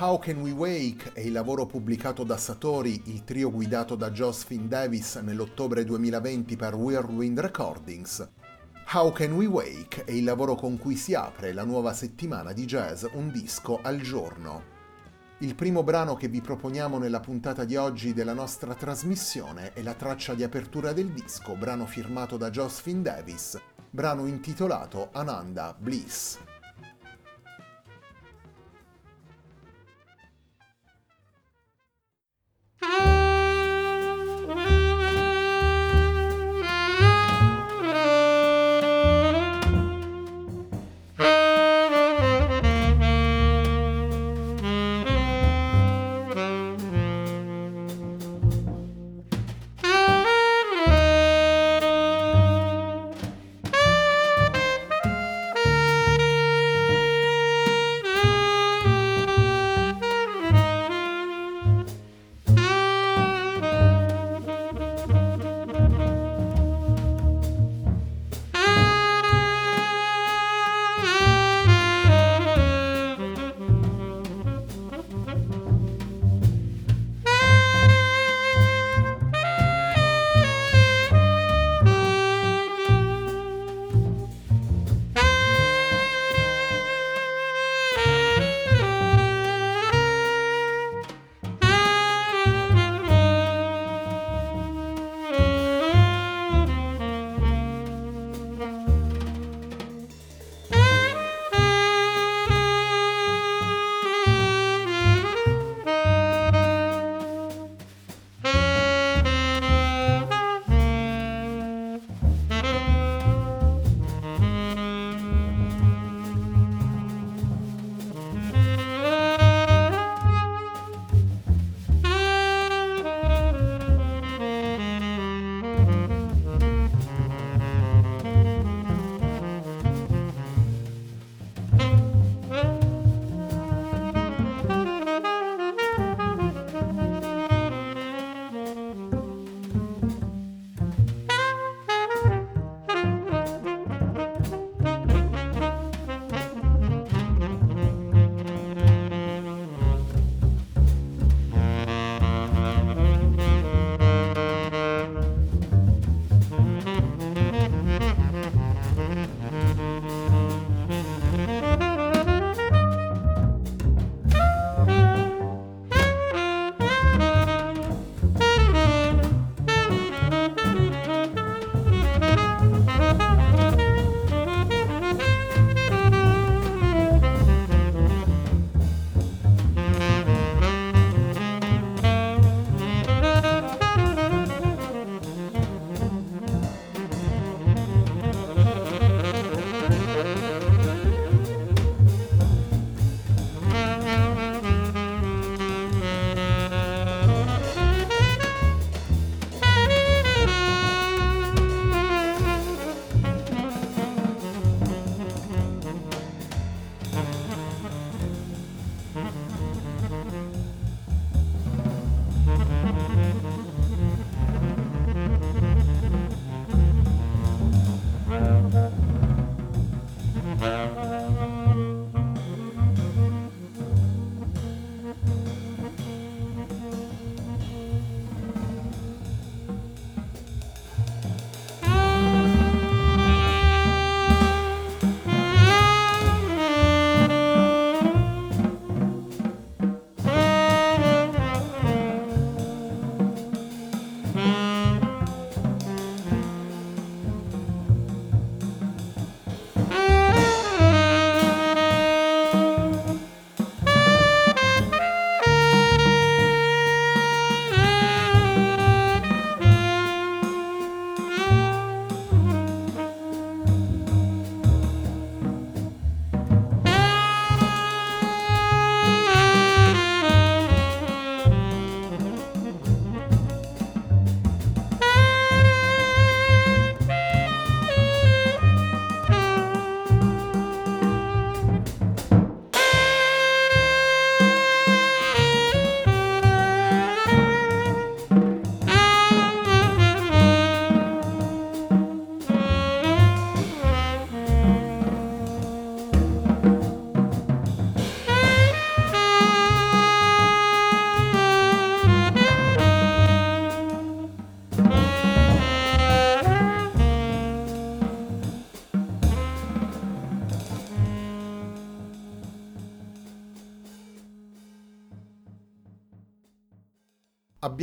How Can We Wake è il lavoro pubblicato da Satori, il trio guidato da Josephine Davis nell'ottobre 2020 per Whirlwind Recordings. How Can We Wake è il lavoro con cui si apre la nuova settimana di jazz Un disco al giorno. Il primo brano che vi proponiamo nella puntata di oggi della nostra trasmissione è la traccia di apertura del disco, brano firmato da Josephine Davis, brano intitolato Ananda Bliss. Hey.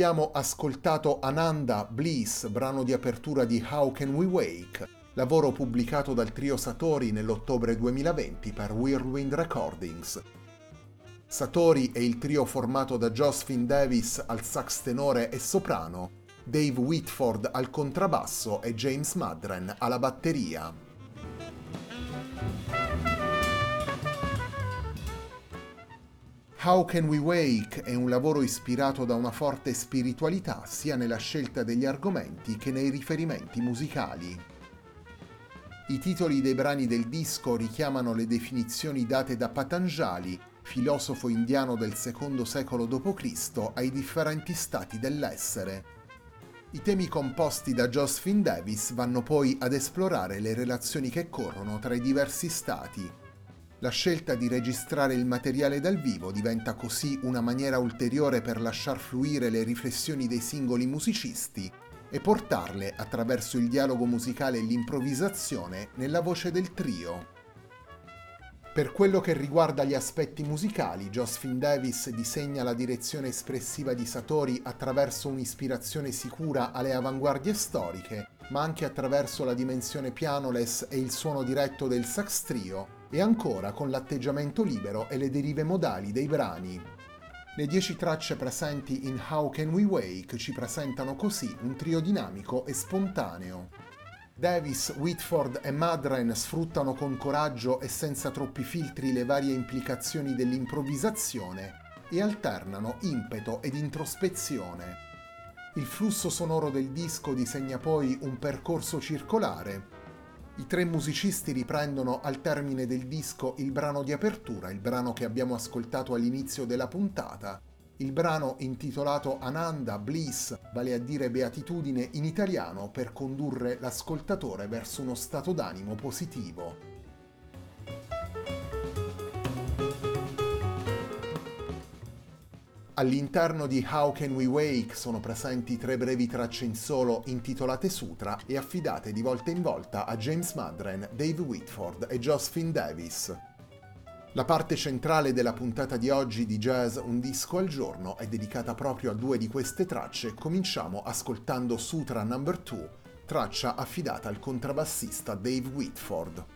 Abbiamo ascoltato Ananda Bliss, brano di apertura di How Can We Wake, lavoro pubblicato dal trio Satori nell'ottobre 2020 per Whirlwind Recordings. Satori è il trio formato da Josephine Davis al sax tenore e soprano, Dave Whitford al contrabbasso e James Madren alla batteria. How Can We Wake è un lavoro ispirato da una forte spiritualità sia nella scelta degli argomenti che nei riferimenti musicali. I titoli dei brani del disco richiamano le definizioni date da Patanjali, filosofo indiano del secondo secolo d.C., ai differenti stati dell'essere. I temi composti da Josephine Davis vanno poi ad esplorare le relazioni che corrono tra i diversi stati, la scelta di registrare il materiale dal vivo diventa così una maniera ulteriore per lasciar fluire le riflessioni dei singoli musicisti e portarle attraverso il dialogo musicale e l'improvvisazione nella voce del trio. Per quello che riguarda gli aspetti musicali, Josephine Davis disegna la direzione espressiva di Satori attraverso un'ispirazione sicura alle avanguardie storiche, ma anche attraverso la dimensione pianoless e il suono diretto del sax trio, e ancora con l'atteggiamento libero e le derive modali dei brani. Le dieci tracce presenti in How Can We Wake ci presentano così un trio dinamico e spontaneo. Davis, Whitford e Madren sfruttano con coraggio e senza troppi filtri le varie implicazioni dell'improvvisazione e alternano impeto ed introspezione. Il flusso sonoro del disco disegna poi un percorso circolare i tre musicisti riprendono al termine del disco il brano di apertura, il brano che abbiamo ascoltato all'inizio della puntata, il brano intitolato Ananda Bliss, vale a dire beatitudine in italiano, per condurre l'ascoltatore verso uno stato d'animo positivo. All'interno di How Can We Wake sono presenti tre brevi tracce in solo intitolate Sutra e affidate di volta in volta a James Madren, Dave Whitford e Josephine Davis. La parte centrale della puntata di oggi di Jazz Un disco al giorno è dedicata proprio a due di queste tracce. Cominciamo ascoltando Sutra No. 2, traccia affidata al contrabbassista Dave Whitford.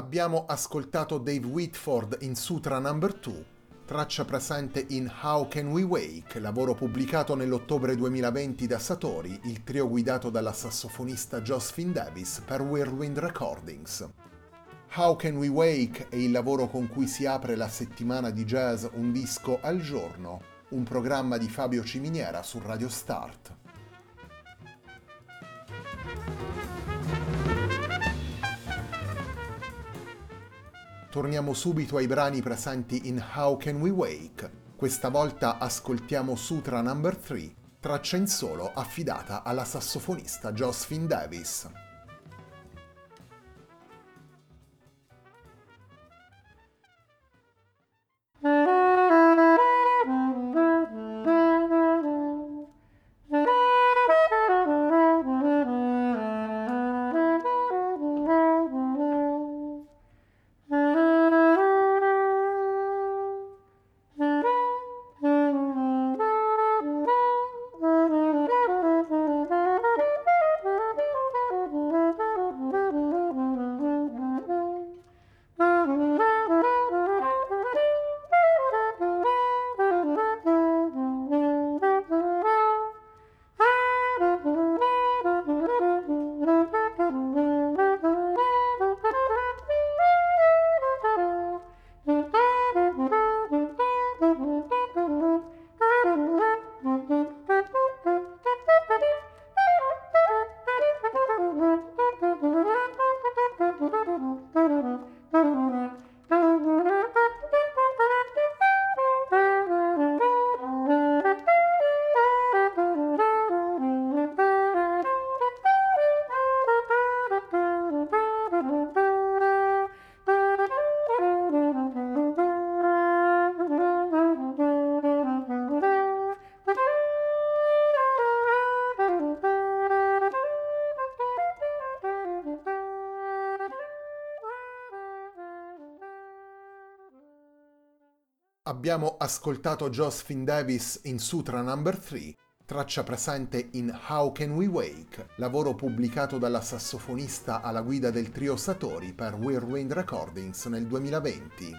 Abbiamo ascoltato Dave Whitford in Sutra No. 2, traccia presente in How Can We Wake, lavoro pubblicato nell'ottobre 2020 da Satori, il trio guidato dalla sassofonista Josephine Davis per Whirlwind Recordings. How Can We Wake è il lavoro con cui si apre la settimana di jazz Un disco al giorno, un programma di Fabio Ciminiera su Radio Start. Torniamo subito ai brani presenti in How Can We Wake. Questa volta ascoltiamo Sutra No. 3, traccia in solo affidata alla sassofonista Josephine Davis. Abbiamo ascoltato Josephine Davis in Sutra No. 3, traccia presente in How Can We Wake, lavoro pubblicato dalla sassofonista alla guida del trio Satori per Whirlwind Recordings nel 2020.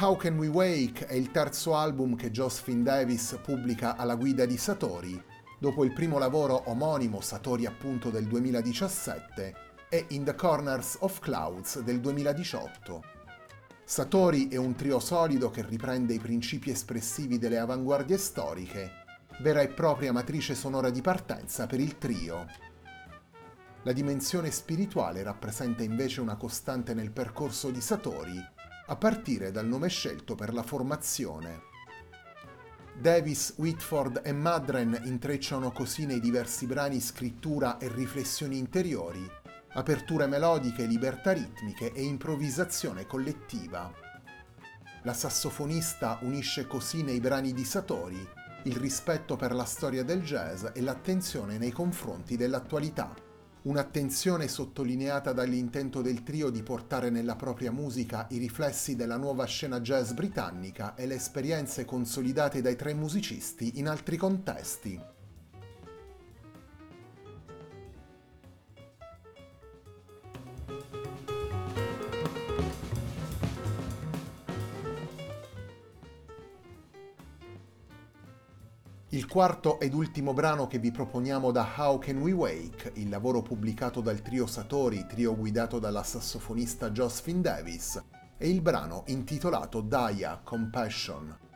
How Can We Wake è il terzo album che Josephine Davis pubblica alla guida di Satori, dopo il primo lavoro omonimo Satori appunto del 2017 e In the Corners of Clouds del 2018. Satori è un trio solido che riprende i principi espressivi delle avanguardie storiche, vera e propria matrice sonora di partenza per il trio. La dimensione spirituale rappresenta invece una costante nel percorso di Satori, a partire dal nome scelto per la formazione. Davis, Whitford e Madren intrecciano così nei diversi brani scrittura e riflessioni interiori, aperture melodiche, libertà ritmiche e improvvisazione collettiva. La sassofonista unisce così nei brani di Satori il rispetto per la storia del jazz e l'attenzione nei confronti dell'attualità un'attenzione sottolineata dall'intento del trio di portare nella propria musica i riflessi della nuova scena jazz britannica e le esperienze consolidate dai tre musicisti in altri contesti. Quarto ed ultimo brano che vi proponiamo da How Can We Wake, il lavoro pubblicato dal trio Satori, trio guidato dalla sassofonista Josephine Davis, è il brano intitolato Daya Compassion.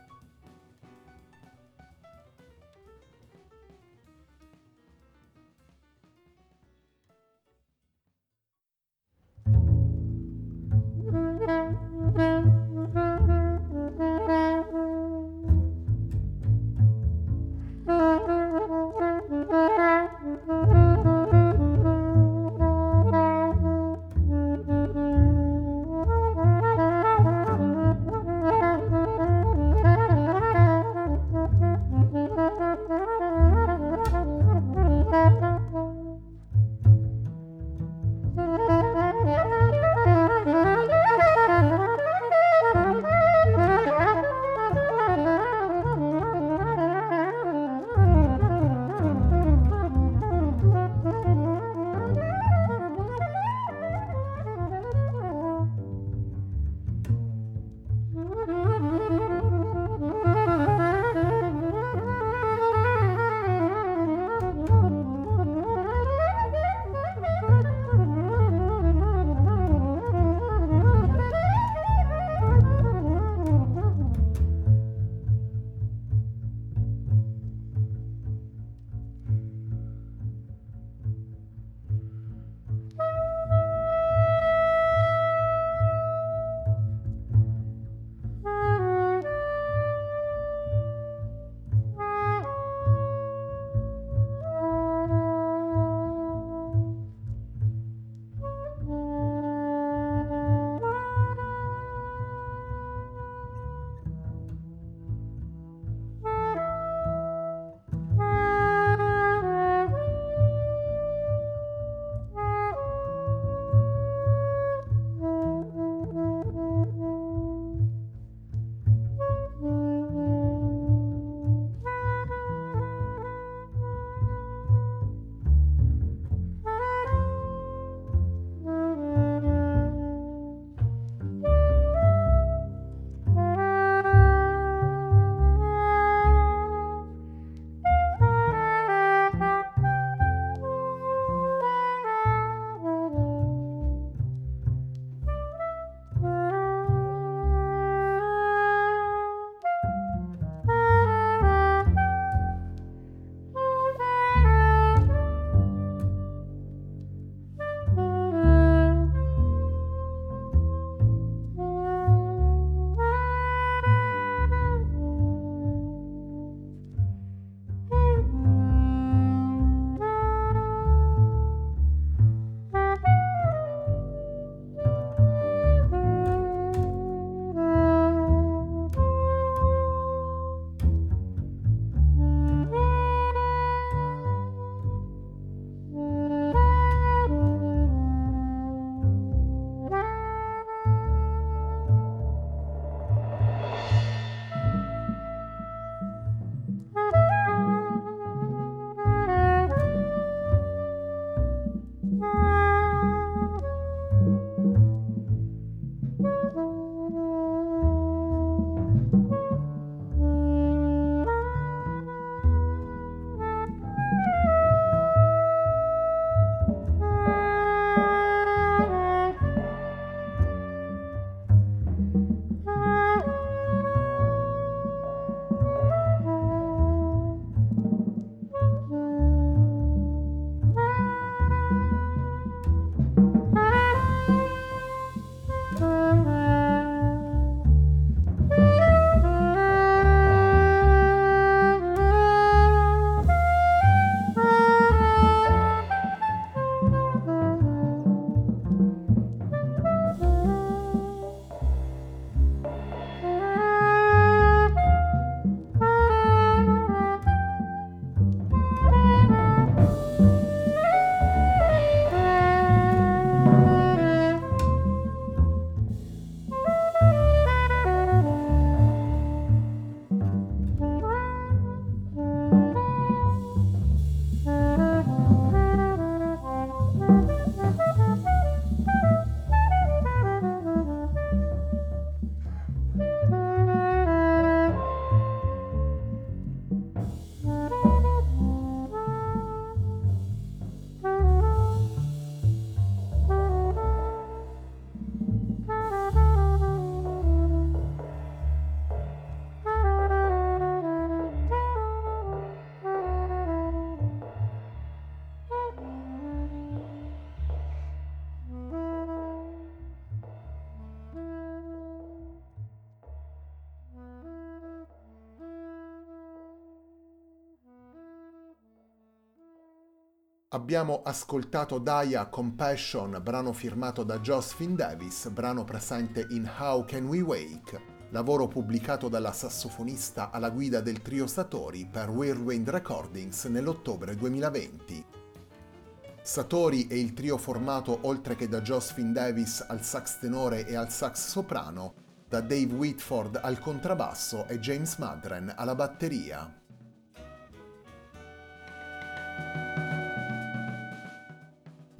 Abbiamo ascoltato Daya Compassion, brano firmato da Josephine Davis, brano presente in How Can We Wake, lavoro pubblicato dalla sassofonista alla guida del trio Satori per Whirlwind Recordings nell'ottobre 2020. Satori è il trio formato oltre che da Josephine Davis al sax tenore e al sax soprano, da Dave Whitford al contrabbasso e James Madren alla batteria.